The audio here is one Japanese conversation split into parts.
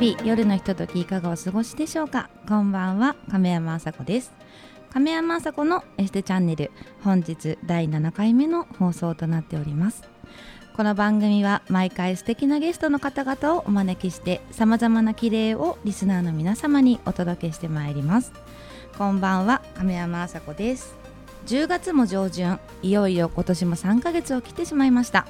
日夜のひとときいかがお過ごしでしょうか？こんばんは亀山あさこです。亀山あさこのエステチャンネル本日第7回目の放送となっております。この番組は毎回素敵なゲストの方々をお招きしてさまざまな綺麗をリスナーの皆様にお届けしてまいります。こんばんは亀山あさこです。10月も上旬いよいよ今年も3ヶ月を切ってしまいました。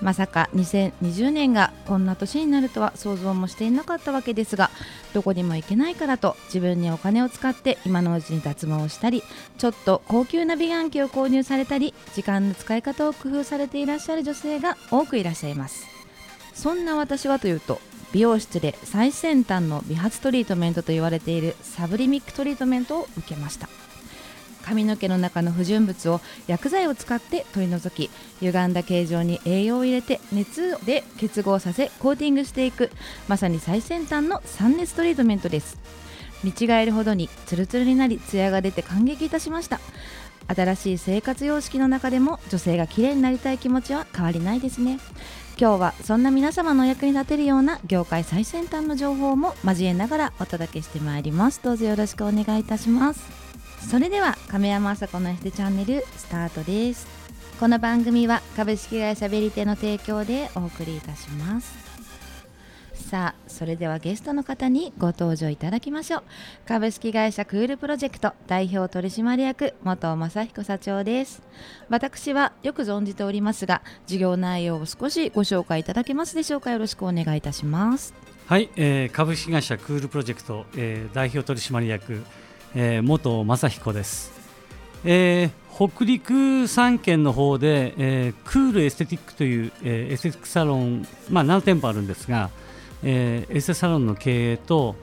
まさか2020年がこんな年になるとは想像もしていなかったわけですがどこにも行けないからと自分にお金を使って今のうちに脱毛をしたりちょっと高級な美顔器を購入されたり時間の使い方を工夫されていらっしゃる女性が多くいらっしゃいます。そんな私はというと美容室で最先端の美髪トリートメントと言われているサブリミックトリートメントを受けました。髪の毛の中の不純物を薬剤を使って取り除き歪んだ形状に栄養を入れて熱で結合させコーティングしていくまさに最先端の酸熱トリートメントです。見違えるほどにツルツルになりツヤが出て感激いたしました。新しい生活様式の中でも女性が綺麗になりたい気持ちは変わりないですね。今日はそんな皆様のお役に立てるような業界最先端の情報も交えながらお届けしてまいります。どうぞよろしくお願いいたします。それでは亀山あさこのエステチャンネルスタートです。この番組は株式会社ベリテの提供でお送りいたします。さあそれではゲストの方にご登場いただきましょう。株式会社クールプロジェクト代表取締役元正彦社長です。私はよく存じておりますが事業内容を少しご紹介いただけますでしょうか？よろしくお願いいたします。はい、えー、株式会社クールプロジェクト、えー、代表取締役えー、元正彦です、えー、北陸3県の方で、えー、クールエステティックという、えー、エステティックサロン、まあ、7店舗あるんですが、えー、エステサロンの経営と、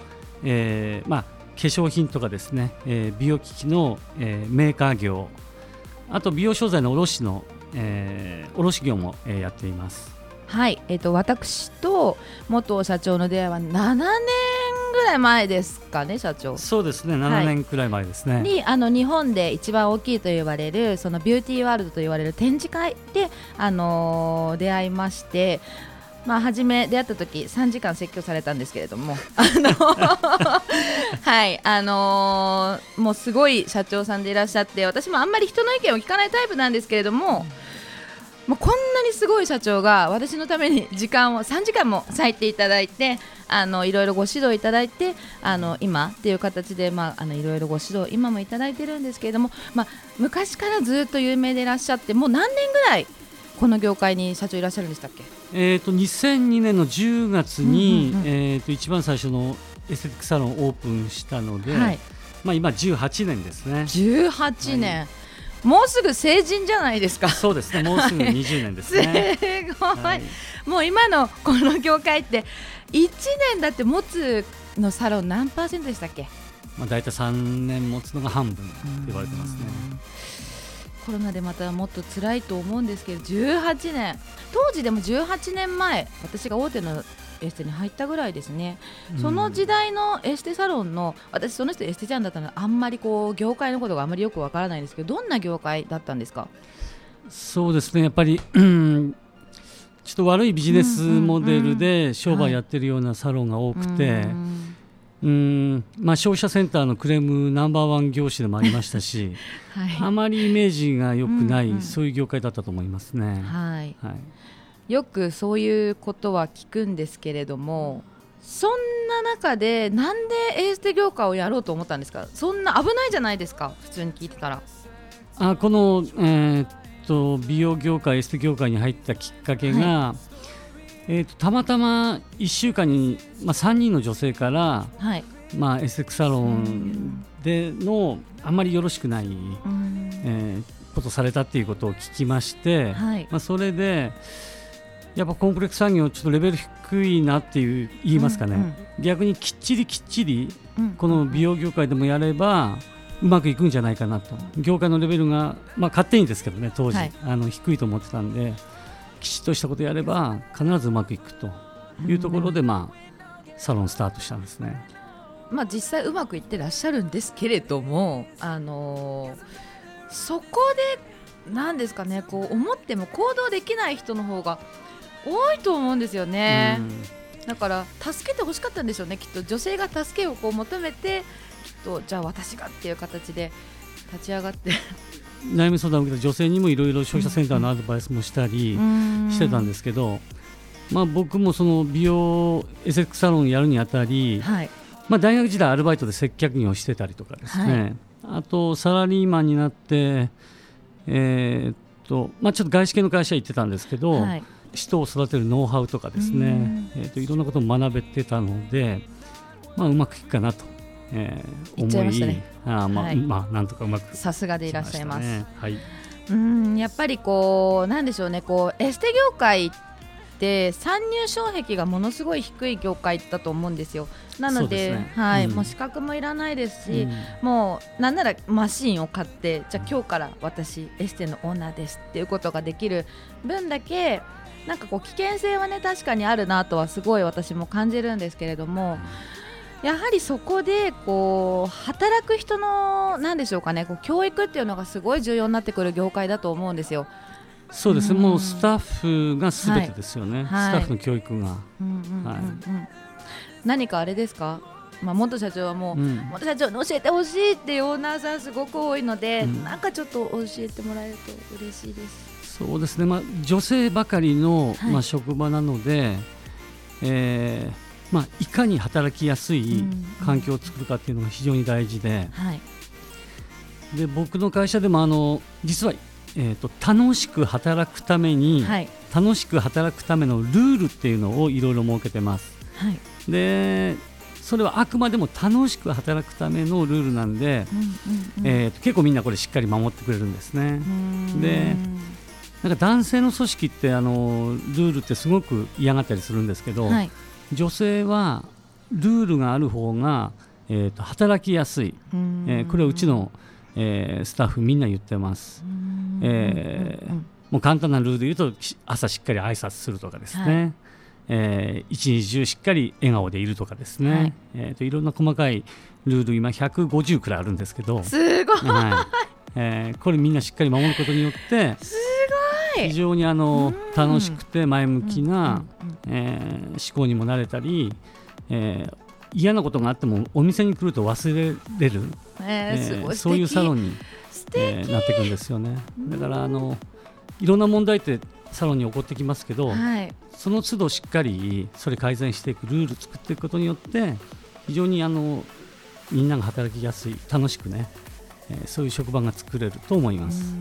えーまあ、化粧品とかですね、えー、美容機器の、えー、メーカー業あと美容商材の卸の、えー、卸業も、えー、やっています。はい、えーと、私と元社長の出会いは7年ぐらい前ですかね社長。そうですね7年くらい前ですね、はい、にあの日本で一番大きいと言われるそのビューティーワールドと言われる展示会で、あのー、出会いましてまあ、初め出会った時3時間説教されたんですけれども、あのはいあのー、もうすごい社長さんでいらっしゃって私もあんまり人の意見を聞かないタイプなんですけれども、うん。もうこんなにすごい社長が私のために時間を3時間も割いていただいてあのいろいろご指導いただいてあの今っていう形で、まあ、あのいろいろご指導今もいただいてるんですけれども、まあ、昔からずっと有名でいらっしゃってもう何年ぐらいこの業界に社長いらっしゃるんでしたっけ、えーと、2002年の10月に、うんうんうん、えーと、一番最初のエステティックサロンをオープンしたので、はい、まあ、今18年ですね。18年、はいもうすぐ成人じゃないですか。そうですね。もうすぐ20年ですね。すごい、はい、もう今のこの業界って1年だって持つのサロン何パーセントでしたっけ？まあ大体3年持つのが半分って言われてますね。コロナでまたもっと辛いと思うんですけど18年。当時でも18年前私が大手のエステに入ったぐらいですね、うん、その時代のエステサロンの私その人エステちゃんだったのであんまりこう業界のことがあまりよくわからないんですけどどんな業界だったんですか？そうですね。やっぱり、うん、ちょっと悪いビジネスモデルで商売やってるようなサロンが多くて、うん。まあ、消費者センターのクレームナンバーワン業種でもありましたし、はい、あまりイメージが良くない、うんうん、そういう業界だったと思いますね。はい、はい。よくそういうことは聞くんですけれどもそんな中でなんでエーステ業界をやろうと思ったんですか？そんな危ないじゃないですか？普通に聞いてたら。あこの、えー、っと美容業界エステ業界に入ったきっかけが、はい、えー、っとたまたま1週間に、まあ、3人の女性から、はい。まあ、エステクサロンでのあまりよろしくない、えー、ことされたっていうことを聞きまして、はい、まあ、それでやっぱコンプレックス産業ちょっとレベル低いなっていう言いますかね、うんうん、逆にきっちりきっちりこの美容業界でもやればうまくいくんじゃないかなと。業界のレベルが、まあ、勝手にですけどね当時、はい、あの低いと思ってたんできちっとしたことやれば必ずうまくいくと。いうところで、まあ、サロンスタートしたんですね。まあ、実際うまくいってらっしゃるんですけれども、あのー、そこで何ですかねこう思っても行動できない人の方が多いと思うんですよね。だから助けてほしかったんでしょうねきっと。女性が助けをこう求めてとじゃあ私がっていう形で立ち上がって。悩み相談を受けた女性にもいろいろ消費者センターのアドバイスもしたりしてたんですけど、まあ、僕もその美容エセックサロンやるにあたり、はい、まあ、大学時代アルバイトで接客業をしてたりとかですね、はい、あとサラリーマンになって、えー、っとまあ、ちょっと外資系の会社行ってたんですけど、はい、人を育てるノウハウとかですね、えー、っといろんなことも学べてたので、まあ、うまくいくかなとえー、思い、ね、あまあ、はい、まあなんとかうまくさすがでいらっしゃいます。ね、はい。うんやっぱりこうなんでしょうねこうエステ業界って参入障壁がものすごい低い業界だと思うんですよ。なので、ね、はい、うん、もう資格もいらないですし、うん、もうなんならマシンを買ってじゃあ今日から私エステのオーナーですっていうことができる分だけなんかこう危険性はね確かにあるなとはすごい私も感じるんですけれども。うんやはりそこでこう働く人のなんでしょうかねこう教育っていうのがすごい重要になってくる業界だと思うんですよ。そうです、うん、もうスタッフがすべてですよね、はい、スタッフの教育が。何かあれですか？まあ、元社長はもう、うん、元社長に教えてほしいっていうオーナーさんすごく多いので、うん、なんかちょっと教えてもらえると嬉しいです。そうですね、まあ、女性ばかりの、はい、まあ、職場なので、えー、まあ、いかに働きやすい環境を作るかっていうのが非常に大事で。はい、で僕の会社でもあの実は、えーと、楽しく働くために、はい、楽しく働くためのルールっていうのをいろいろ設けてます。はい、でそれはあくまでも楽しく働くためのルールなんで、うんうんうん、えーと、結構みんなこれしっかり守ってくれるんですね。でなんか男性の組織ってあのルールってすごく嫌がったりするんですけど、はい、女性はルールがある方が、えーと、働きやすい、えー、これはうちの、えー、スタッフみんな言ってます。えー、もう簡単なルールで言うと朝しっかり挨拶するとかですね、はい。えー、一日中しっかり笑顔でいるとかですね、はい、えーと、いろんな細かいルール今150くらいあるんですけど。すごい、はい。えー、これみんなしっかり守ることによって非常にあの楽しくて前向きな、えー、思考にもなれたり、えー、嫌なことがあってもお店に来ると忘れれる、えー、えー、そういうサロンに、えー、なっていくんですよね。だからあのいろんな問題ってサロンに起こってきますけど、はい、その都度しっかりそれ改善していくルール作っていくことによって非常にあのみんなが働きやすい楽しくね、えー、そういう職場が作れると思います。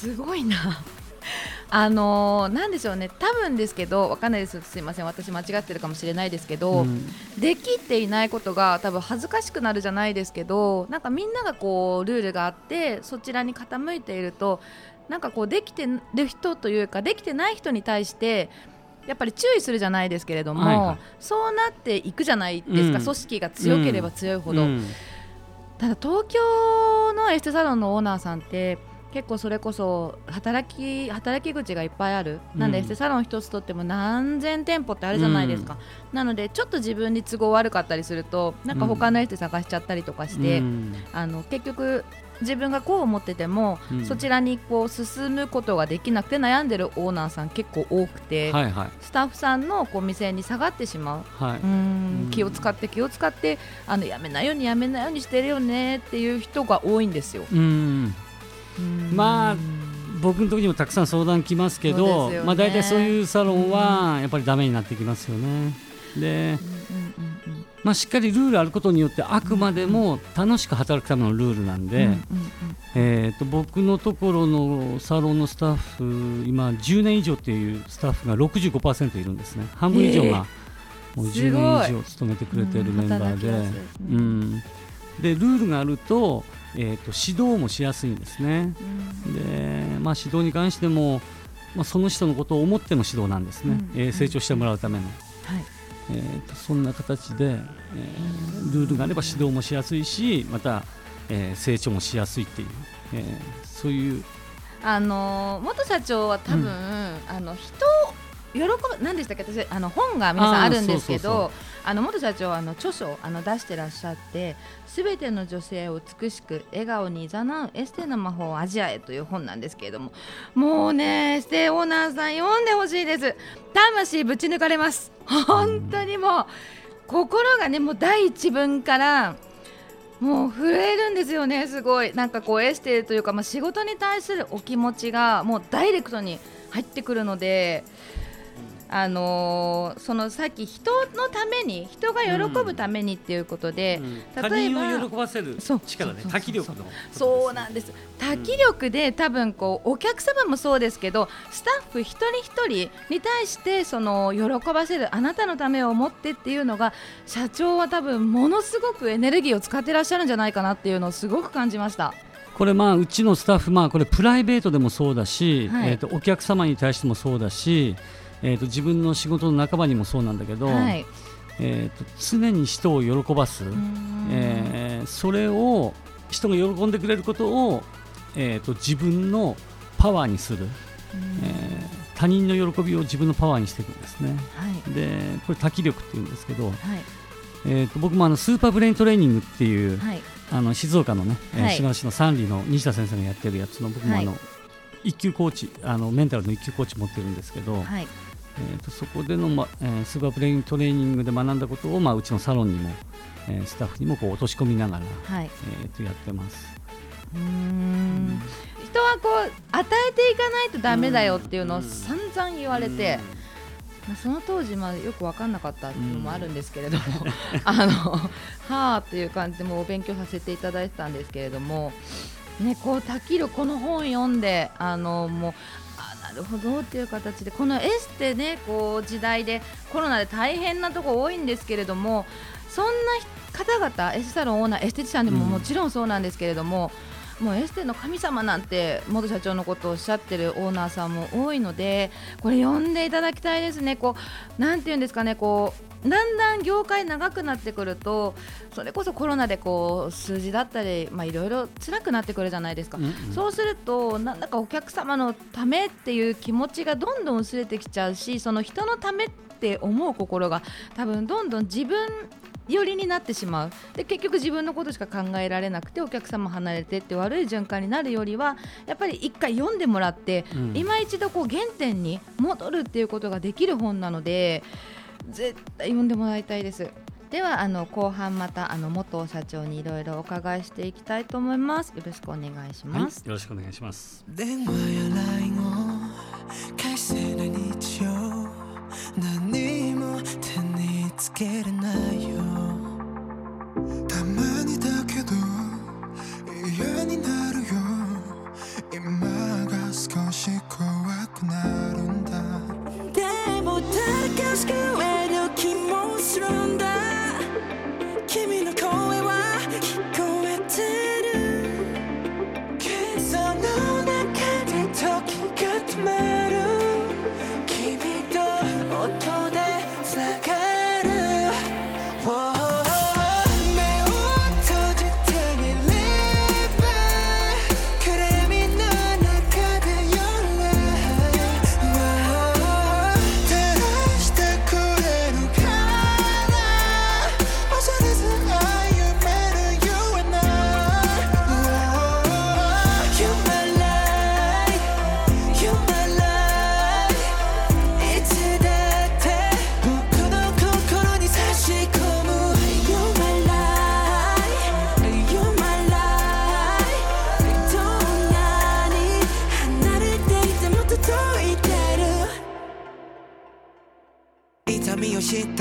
すごいな。あのー、なんでしょうね。多分ですけどわかんないです。すいません。私間違ってるかもしれないですけど、うん、できていないことが多分恥ずかしくなるじゃないですけどなんかみんながこうルールがあってそちらに傾いているとなんかこうできてる人というかできてない人に対してやっぱり注意するじゃないですけれども、はいはい、そうなっていくじゃないですか、うん、組織が強ければ強いほど、うん、ただ東京のエステサロンのオーナーさんって結構それこそ働き働き口がいっぱいある、うん、なんでエステサロン一つとっても何千店舗ってあるじゃないですか、うん、なのでちょっと自分に都合悪かったりするとなんか他のエステ探しちゃったりとかして、うん、あの結局自分がこう思ってても、そちらにこう進むことができなくて悩んでるオーナーさん結構多くて、はいはい、スタッフさんのこう店に下がってしまう、はい、うん。気を使って気を使ってあのやめないようにやめないようにしてるよねっていう人が多いんですよ。うんまあ僕の時にもたくさん相談来ますけど、ね、まあ、大体そういうサロンはやっぱりだめになってきますよね。で、まあ、しっかりルールあることによってあくまでも楽しく働くためのルールなんで、えー、と僕のところのサロンのスタッフ今10年以上っていうスタッフが65%いるんですね。半分以上がもう10年以上勤めてくれてるメンバーで。うん。でルールがあると,、えーと、指導もしやすいんですね。でまあ、指導に関しても、まあ、その人のことを思っての指導なんですね、うん、えー、成長してもらうための。はい。えーと、そんな形で、えー、ルールがあれば指導もしやすいしまた、えー、成長もしやすいっていう、えー、そういう。あの元社長は多分、うん、あの人喜ぶ何でしたっけ？私あの本が皆さんあるんですけどあの元社長あの著書あの出してらっしゃってすべての女性を美しく笑顔に誘うエステの魔法アジアへという本なんですけれどももうねエステオーナーさん読んでほしいです。魂ぶち抜かれます。本当にもう心がねもう第一文からもう震えるんですよねすごい。なんかこうエステというか、まあ、仕事に対するお気持ちがもうダイレクトに入ってくるのであのー、そのさっき人のために人が喜ぶためにっていうことで、うんうん、例えば喜ばせる力ね。多気力のそうなんです。多気力で多分こうお客様もそうですけどスタッフ一人一人に対してその喜ばせるあなたのためを思ってっていうのが社長は多分ものすごくエネルギーを使ってらっしゃるんじゃないかなっていうのをすごく感じました。これまあうちのスタッフまあこれプライベートでもそうだし、はい、えー、とお客様に対してもそうだしえーと、自分の仕事の仲間にもそうなんだけど、はい、えーと、常に人を喜ばす、えー、それを人が喜んでくれることを、えーと、自分のパワーにする、えー、他人の喜びを自分のパワーにしていくんですね、はい、でこれ他喜力っていうんですけど、はい、えー、と僕もあのスーパーブレイントレーニングっていう、あの静岡のね、はい、島田市のサンリの西田先生がやってるやつの僕もあの、一級コーチあのメンタルの一級コーチ持ってるんですけど、はい、えーと、そこでの、まえー、スーパーブレイントレーニングで学んだことを、まあ、うちのサロンにも、えー、スタッフにもこう落とし込みながら、はいえー、とやってます。うん人はこう与えていかないとだめだよっていうのを散々言われて、まあ、その当時までよく分かんなかったっていうのもあるんですけれども、あのはあっていう感じでもお勉強させていただいてたんですけれども。ね、こう他喜力この本読んであのもうなるほどっていう形でこのエステねこう時代でコロナで大変なとこ多いんですけれどもそんな方々エステサロンオーナーエステティシャンでももちろんそうなんですけれども、うん、もうエステの神様なんて茂藤社長のことをおっしゃってるオーナーさんも多いのでこれ読んでいただきたいですね。こうなんていうんですかね。こうだんだん業界長くなってくるとそれこそコロナでこう数字だったりいろいろ辛くなってくるじゃないですか、うんうん、そうするとなんだかお客様のためっていう気持ちがどんどん薄れてきちゃうしその人のためって思う心が多分どんどん自分寄りになってしまう。で結局自分のことしか考えられなくてお客様離れてって悪い循環になるよりはやっぱり一回読んでもらって、うん、今一度こう原点に戻るっていうことができる本なので。絶対読んでもらいたいです。ではあの後半またあの元社長にいろいろお伺いしていきたいと思います。よろしくお願いします、はい、よろしくお願いします。電話や LINE を返せない日常何も手につけれないよ。たまにだけど嫌になる。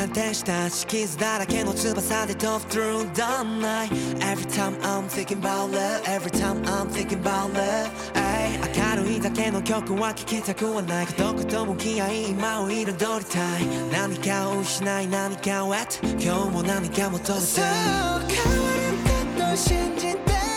した傷だらけの翼で飛ぶ through the night Every time I'm thinking about love Every time I'm thinking about love 明るいだけの曲は聴きたくはない孤独と向き合い今を彩りたい何かを失い何かを得て今日も何か求めてそう変わるかと信じて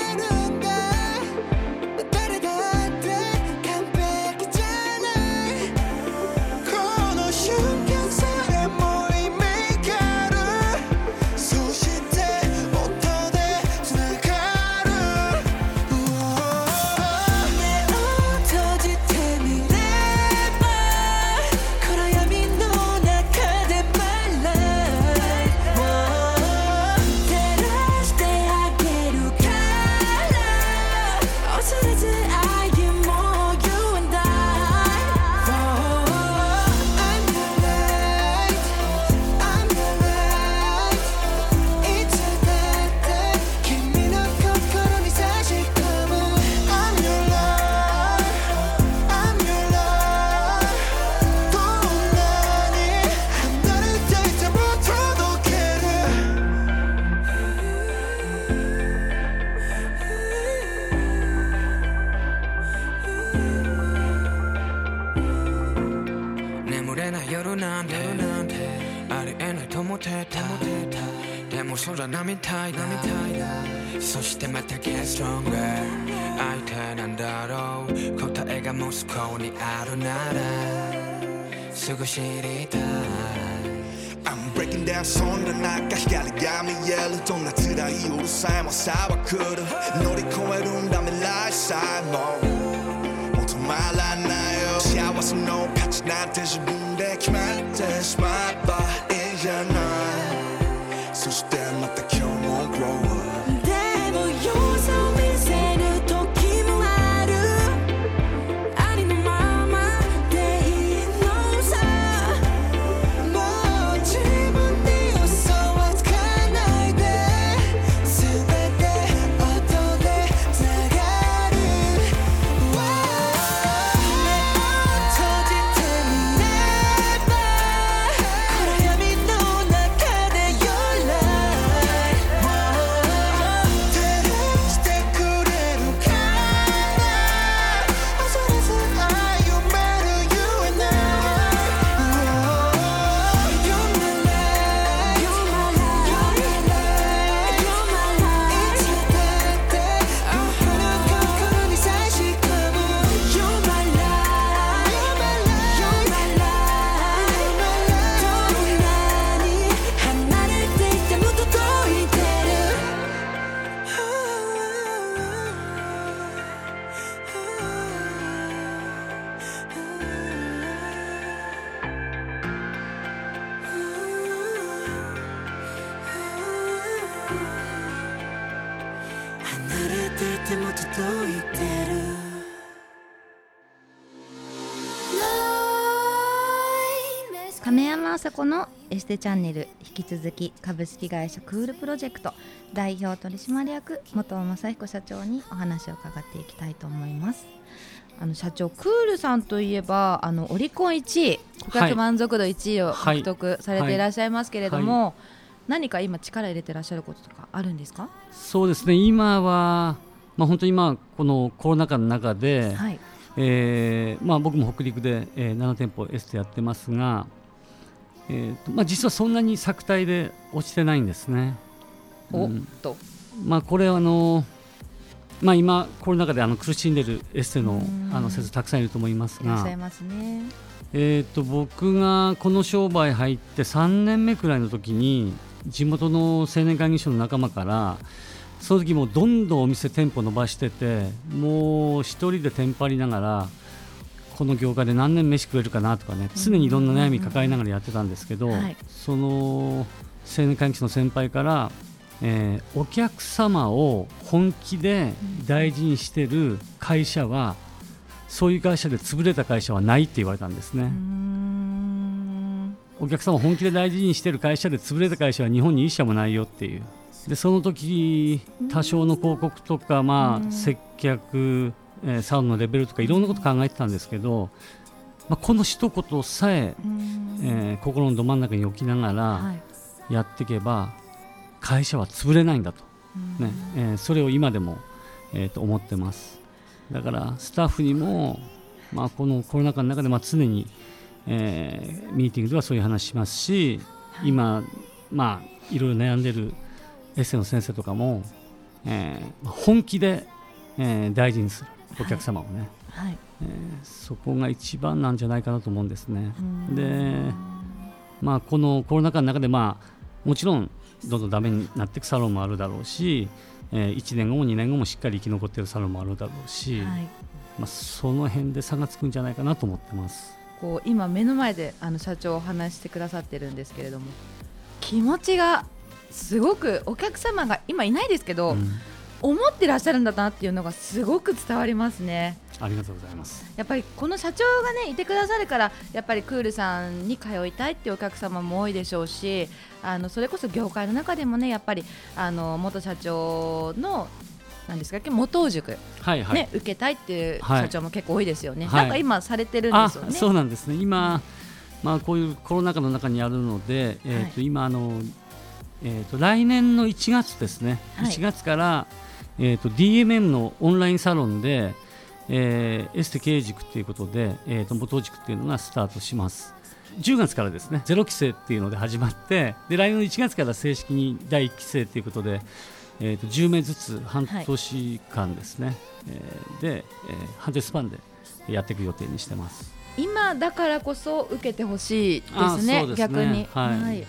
こにあるならすぐ知りたい I'm breaking down そんな中光が見えるどんな辛いうるさいもさは来る乗り越えるんだ未来さえももう止まらないよ幸せの価値なんて自分で決テチャンネル引き続き株式会社クールプロジェクト代表取締役元尾正彦社長にお話を伺っていきたいと思います。あの社長クールさんといえばあのオリコン1位顧客満足度1位を獲得されていらっしゃいますけれども、はいはい、何か今力入れてらっしゃることとかあるんですか？そうですね。今は、まあ、本当に今このコロナ禍の中で、はい。えーまあ、僕も北陸で、えー、7店舗エステやってますがえーとまあ、実はそんなに作体で落ちてないんですね。おっと、うん、まあ、これはあの、まあ、今コロナ禍であの苦しんでいるエステのあの先生たくさんいると思いますが。えーと、僕がこの商売入って3年目くらいの時に地元の青年会議所の仲間からその時もどんどんお店店舗伸ばしててもう1人でテンパりながらこの業界で何年飯食えるかなとかね常にいろんな悩み抱えながらやってたんですけど、はい、その青年会議所の先輩から、えー、お客様を本気で大事にしてる会社はそういう会社で潰れた会社はないって言われたんですね。お客様を本気で大事にしてる会社で潰れた会社は日本に1社もないよっていう。でその時多少の広告とか、まあ、接客えー、サウンドのレベルとかいろんなこと考えてたんですけど、まあ、この一言さええー、心のど真ん中に置きながらやっていけば、会社は潰れないんだと、ねえー、それを今でも、えー、と思ってます。だからスタッフにも、まあ、このコロナ禍の中でまあ常に、えー、ミーティングではそういう話しますし、今、まあ、いろいろ悩んでるエッセイの先生とかも、えー、本気で、えー、大事にするお客様をね、はい、えー、そこが一番なんじゃないかなと思うんですね。で、まあ、このコロナ禍の中で、まあ、もちろんどんどんだめになっていくサロンもあるだろうし、えー、1年後も2年後もしっかり生き残っているサロンもあるだろうし、はい、まあ、その辺で差がつくんじゃないかなと思ってます。こう今目の前であの社長お話してくださってるんですけれども気持ちがすごくお客様が今いないですけど、うん思ってらっしゃるんだなっていうのがすごく伝わりますね。ありがとうございます。やっぱりこの社長がねいてくださるからやっぱりクールさんに通いたいっていうお客様も多いでしょうし、あのそれこそ業界の中でもねやっぱりあの元社長のなんですか元塾、はいはい、ね受けたいっていう社長も結構多いですよね。はい、なんか今されてるんですよね。そうなんですね。今、まあこういうコロナ禍の中にあるので、えっ、ー、と、はい、今あのえーと、来年の1月ですね、はい、1月からえーと、DMM のオンラインサロンで、えー、エステ経営塾ということで、えーと、元塾っていうのがスタートします。10月からですねゼロ規制っていうので始まってで来年の1月から正式に第1期生ということで、えー、と10名ずつ半年間ですね、はい、えー、で、えー、半年スパンでやっていく予定にしてます。今だからこそ受けてほしいですね、ね、逆に。はい、はい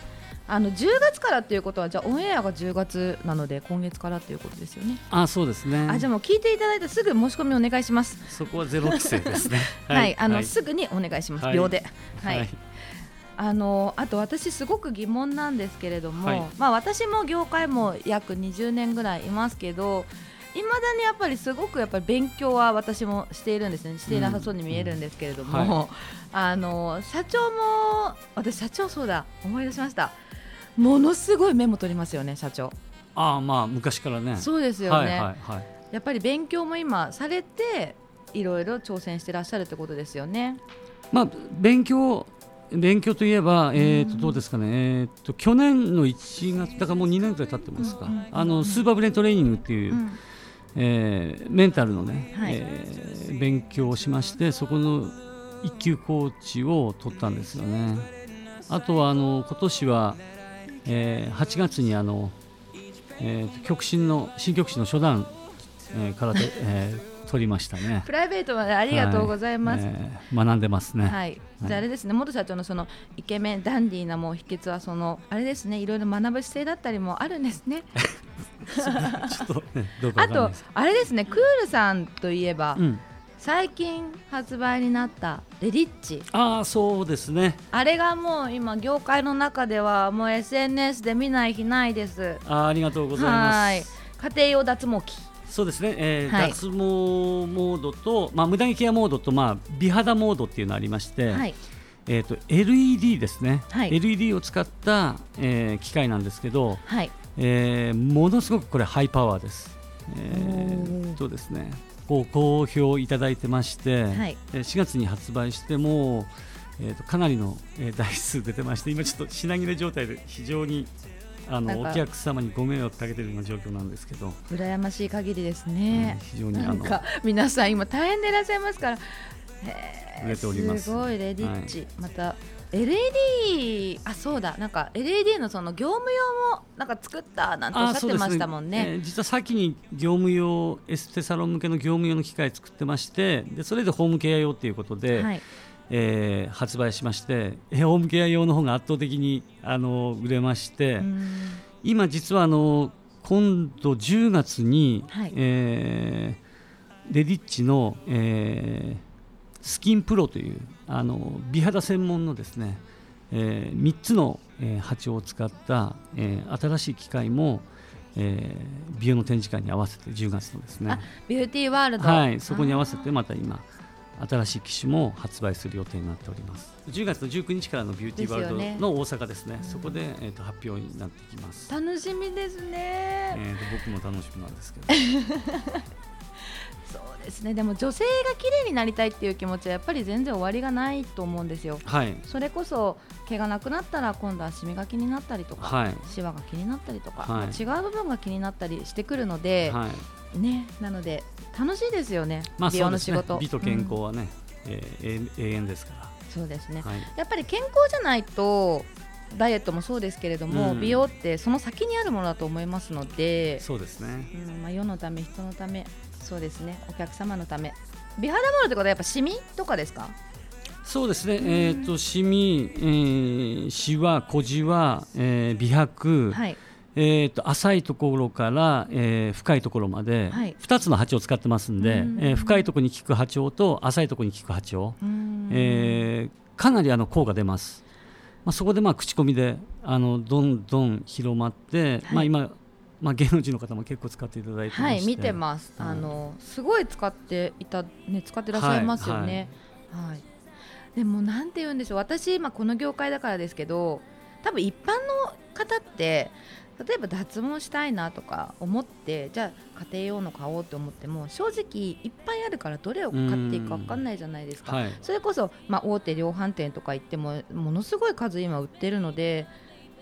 あの10月からっていうことはじゃあオンエアが10月なので今月からっていうことですよね。あそうですね。あじゃあもう聞いていただいてすぐ申し込みお願いします。そこはゼロ規制ですね。はい、はい、あの、はい、すぐにお願いします。秒で。はい。あのあと私すごく疑問なんですけれども、まあ私も業界も約20年ぐらいいますけど。いまだにやっぱりすごくやっぱり勉強は私もしているんですね。していなさそうに見えるんですけれども、うんはい、あの社長も私社長そうだ思い出しました。ものすごいメモ取りますよね社長。ああまあ昔からね。そうですよね、はいはいはい、やっぱり勉強も今されていろいろ挑戦してらっしゃるってことですよね。まあ勉強勉強といえば、えー、とどうですかね、えー、と去年の1月だからもう2年くらい経ってますか、あのスーパーブレントレーニングっていう、うん、えー、メンタルのね、はい、えー、勉強をしましてそこの一級コーチを取ったんですよね。あとはあの今年はえー、8月にあの、えー、極真の新極真の初段、えー、からえー、取りましたね。プライベートまでありがとうございます。はいえー、学んでますね。はい。じゃああれですね、元社長のそのイケメンダンディーなもう秘訣はそのあれですね、いろいろ学ぶ姿勢だったりもあるんですね。ちょっとね、あとあれですね、クールさんといえば。うん。最近発売になったレディッチ。ああそうですね。あれがもう今業界の中ではもう SNS で見ない日ないです。あありがとうございます。家庭用脱毛器。そうですね、えー、はい、脱毛モードと、まあ、無駄毛ケアモードと、まあ、美肌モードっていうのがありまして、はい。えーと、LED ですね、はい、LED を使った、えー、機械なんですけど、はいえー、ものすごくこれハイパワーです。えー、とですね。ご好評いただいてまして、はい、4月に発売してもえーと、かなりの、えー、台数出てまして今ちょっと品切れ状態で非常にあのお客様にご迷惑かけているような状況なんですけど。羨ましい限りですね、うん、非常にあの。皆さん今大変でいらっしゃいますから。売れております。すごいレディッチ、はい、また LED あそうだ。なんか LED のその業務用もなんか作ったなんておっしゃってましたもんね、ねえー、実は先に業務用エステサロン向けの業務用の機械作ってましてでそれでホームケア用ということで、はい、えー、発売しましてホームケア用の方が圧倒的にあの売れまして今実はあの今度10月に、はい、えー、レディッチの、えースキンプロというあの美肌専門のですね、えー、3つの、えー、波長を使った、えー、新しい機械も、えー、美容の展示会に合わせて10月のですね。ビューティーワールド、はい、そこに合わせてまた今新しい機種も発売する予定になっております。10月の19日からのビューティーワールドの大阪ですね、ね、そこで、えーと、発表になってきます。楽しみですね、えーと僕も楽しみなんですけど そうですね。でも女性が綺麗になりたいっていう気持ちはやっぱり全然終わりがないと思うんですよ、はい、それこそ毛がなくなったら今度はシミが気になったりとか、はい、シワが気になったりとか、はい、違う部分が気になったりしてくるので、はい、ね、なので楽しいですよね、まあ、美容の仕事、ね、美と健康はね、うん、えー、永遠ですから。そうですね、やっぱり健康じゃないとダイエットもそうですけれども、うん、美容ってその先にあるものだと思いますのでそうですね、うんまあ、世のため人のためそうですね。お客様のため。美肌モールってことはやっぱシミとかですか？そうですね、えーと、シミ、えー、シワ、小じわ、えー、美白、はい、えーと、浅いところから、えー、深いところまで、はい、2つの波長を使ってますんで、ん。えー、深いところに効く波長と浅いところに効く波長、えー、かなりあの効果出ます。まあ、そこでまあ口コミであのどんどん広まって、はい、まあ、今まあ、芸能人の方も結構使っていただいてはい見てます、あのすごい使っていたね使ってらっしゃいますよね、はい、はい、でもなんて言うんでしょう。私今この業界だからですけど多分一般の方って例えば脱毛したいなとか思ってじゃあ家庭用の買おうと思っても正直いっぱいあるからどれを買っていくか分かんないじゃないですか、はい、それこそ、まあ、大手量販店とか行ってもものすごい数今売ってるので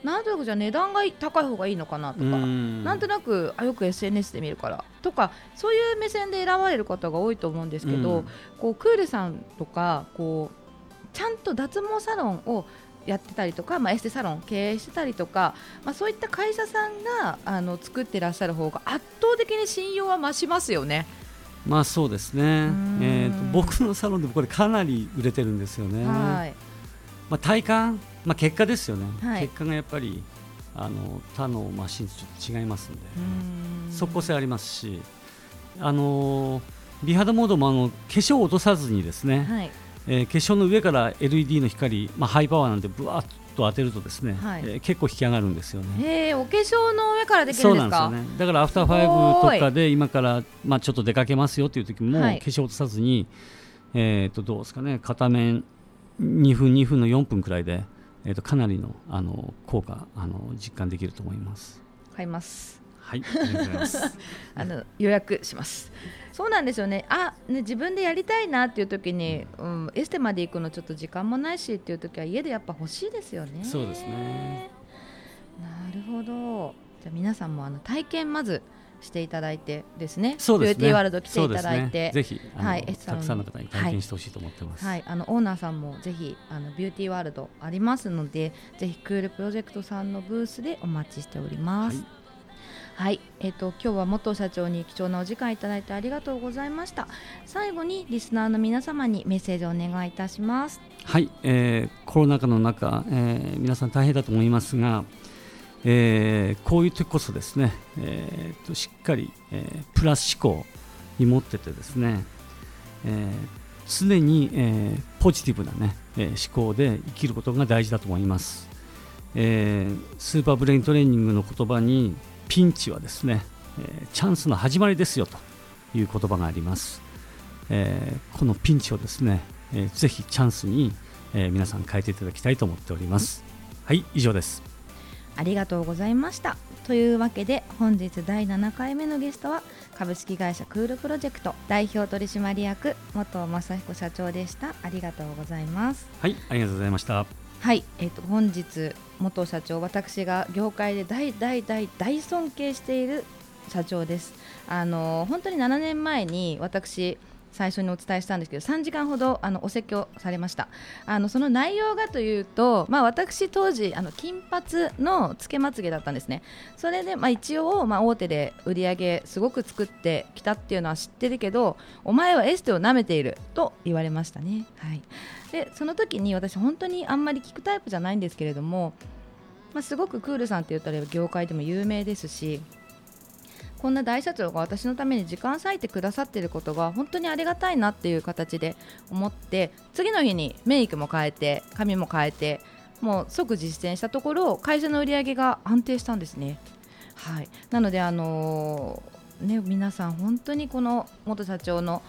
なんとなくじゃあ値段が高い方がいいのかなとかなんとなくあよく SNS で見るからとかそういう目線で選ばれる方が多いと思うんですけど、こうクールさんとかこうちゃんと脱毛サロンをやってたりとか、まあ、エステサロン経営してたりとか、まあ、そういった会社さんがあの作ってらっしゃる方が圧倒的に信用は増しますよね。まあそうですね、えーと、僕のサロンでもこれかなり売れてるんですよね。はい。まあ、体感、まあ、結果ですよね、はい、結果がやっぱりあの他のマシンとちょっと違いますんで。即効性ありますしあの美肌モードもあの化粧を落とさずにですね、はい、えー、化粧の上から LED の光、まあ、ハイパワーなんでぶわっと当てるとですね、はい、えー、結構引き上がるんですよね。えお化粧の上からできるんですか？そうなんですよね。だからアフターファイブとかで今から、まあ、ちょっと出かけますよっていう時も、はい、化粧落とさずに、えー、とどうですかね。片面2分2分の4分くらいで、えー、とかなりのあの効果あの実感できると思います。買いますはい、ありがとうございます。あの予約します。そうなんですよね。あ、ね自分でやりたいなっていう時に、うん、エステまで行くのちょっと時間もないしっていう時は家でやっぱ欲しいですよね。そうですね。なるほど。じゃあ皆さんもあの体験まずしていただいてですね。そうですね。ビューティーワールド来ていただいて、ね、ぜひはい、たくさんの方に体験してほしいと思ってます。はい、はい、あのオーナーさんもぜひあのビューティーワールドありますので、ぜひクールプロジェクトさんのブースでお待ちしております。はいはい、えっ、ー、と今日は元社長に貴重なお時間いただいてありがとうございました。最後にリスナーの皆様にメッセージをお願いいたします。はい、えー、コロナ禍の中、えー、皆さん大変だと思いますが、えー、こういう時こそですね、えー、としっかり、えー、プラス思考に持っててですね、えー、常に、えー、ポジティブなね、えー、思考で生きることが大事だと思います。えー、スーパーブレイントレーニングの言葉にピンチはですね、え、チャンスの始まりですよという言葉があります、え、このピンチをですね、えー、ぜひチャンスに、え皆さん変えていただきたいと思っております。はい以上です。ありがとうございました。というわけで本日第7回目のゲストは株式会社クールプロジェクト代表取締役元正彦社長でした。ありがとうございます。はいありがとうございました。はい、えーと、本日元社長私が業界で大大大大尊敬している社長です。あの本当に7年前に私最初にお伝えしたんですけど3時間ほどあのお説教されました。あのその内容がというと、まあ、私当時あの金髪のつけまつげだったんですね。それで、まあ、一応、まあ、大手で売り上げすごく作ってきたっていうのは知ってるけどお前はエステを舐めていると言われましたね、はい、でその時に私本当にあんまり聞くタイプじゃないんですけれども、まあ、すごくクールさんって言ったら業界でも有名ですしこんな大社長が私のために時間割いてくださっていることが本当にありがたいなっていう形で思って次の日にメイクも変えて髪も変えてもう即実践したところ会社の売り上げが安定したんですね。はい、なので、あのー、ね、皆さん本当にこの元社長の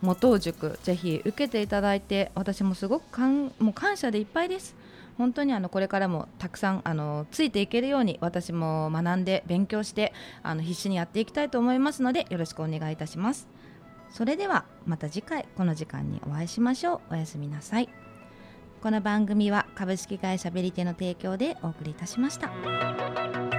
元塾ぜひ受けていただいて私もすごくかんもう感謝でいっぱいです。本当にあのこれからもたくさんあのついていけるように私も学んで勉強してあの必死にやっていきたいと思いますのでよろしくお願いいたします。それではまた次回この時間にお会いしましょう。おやすみなさい。この番組は株式会社ベリテの提供でお送りいたしました。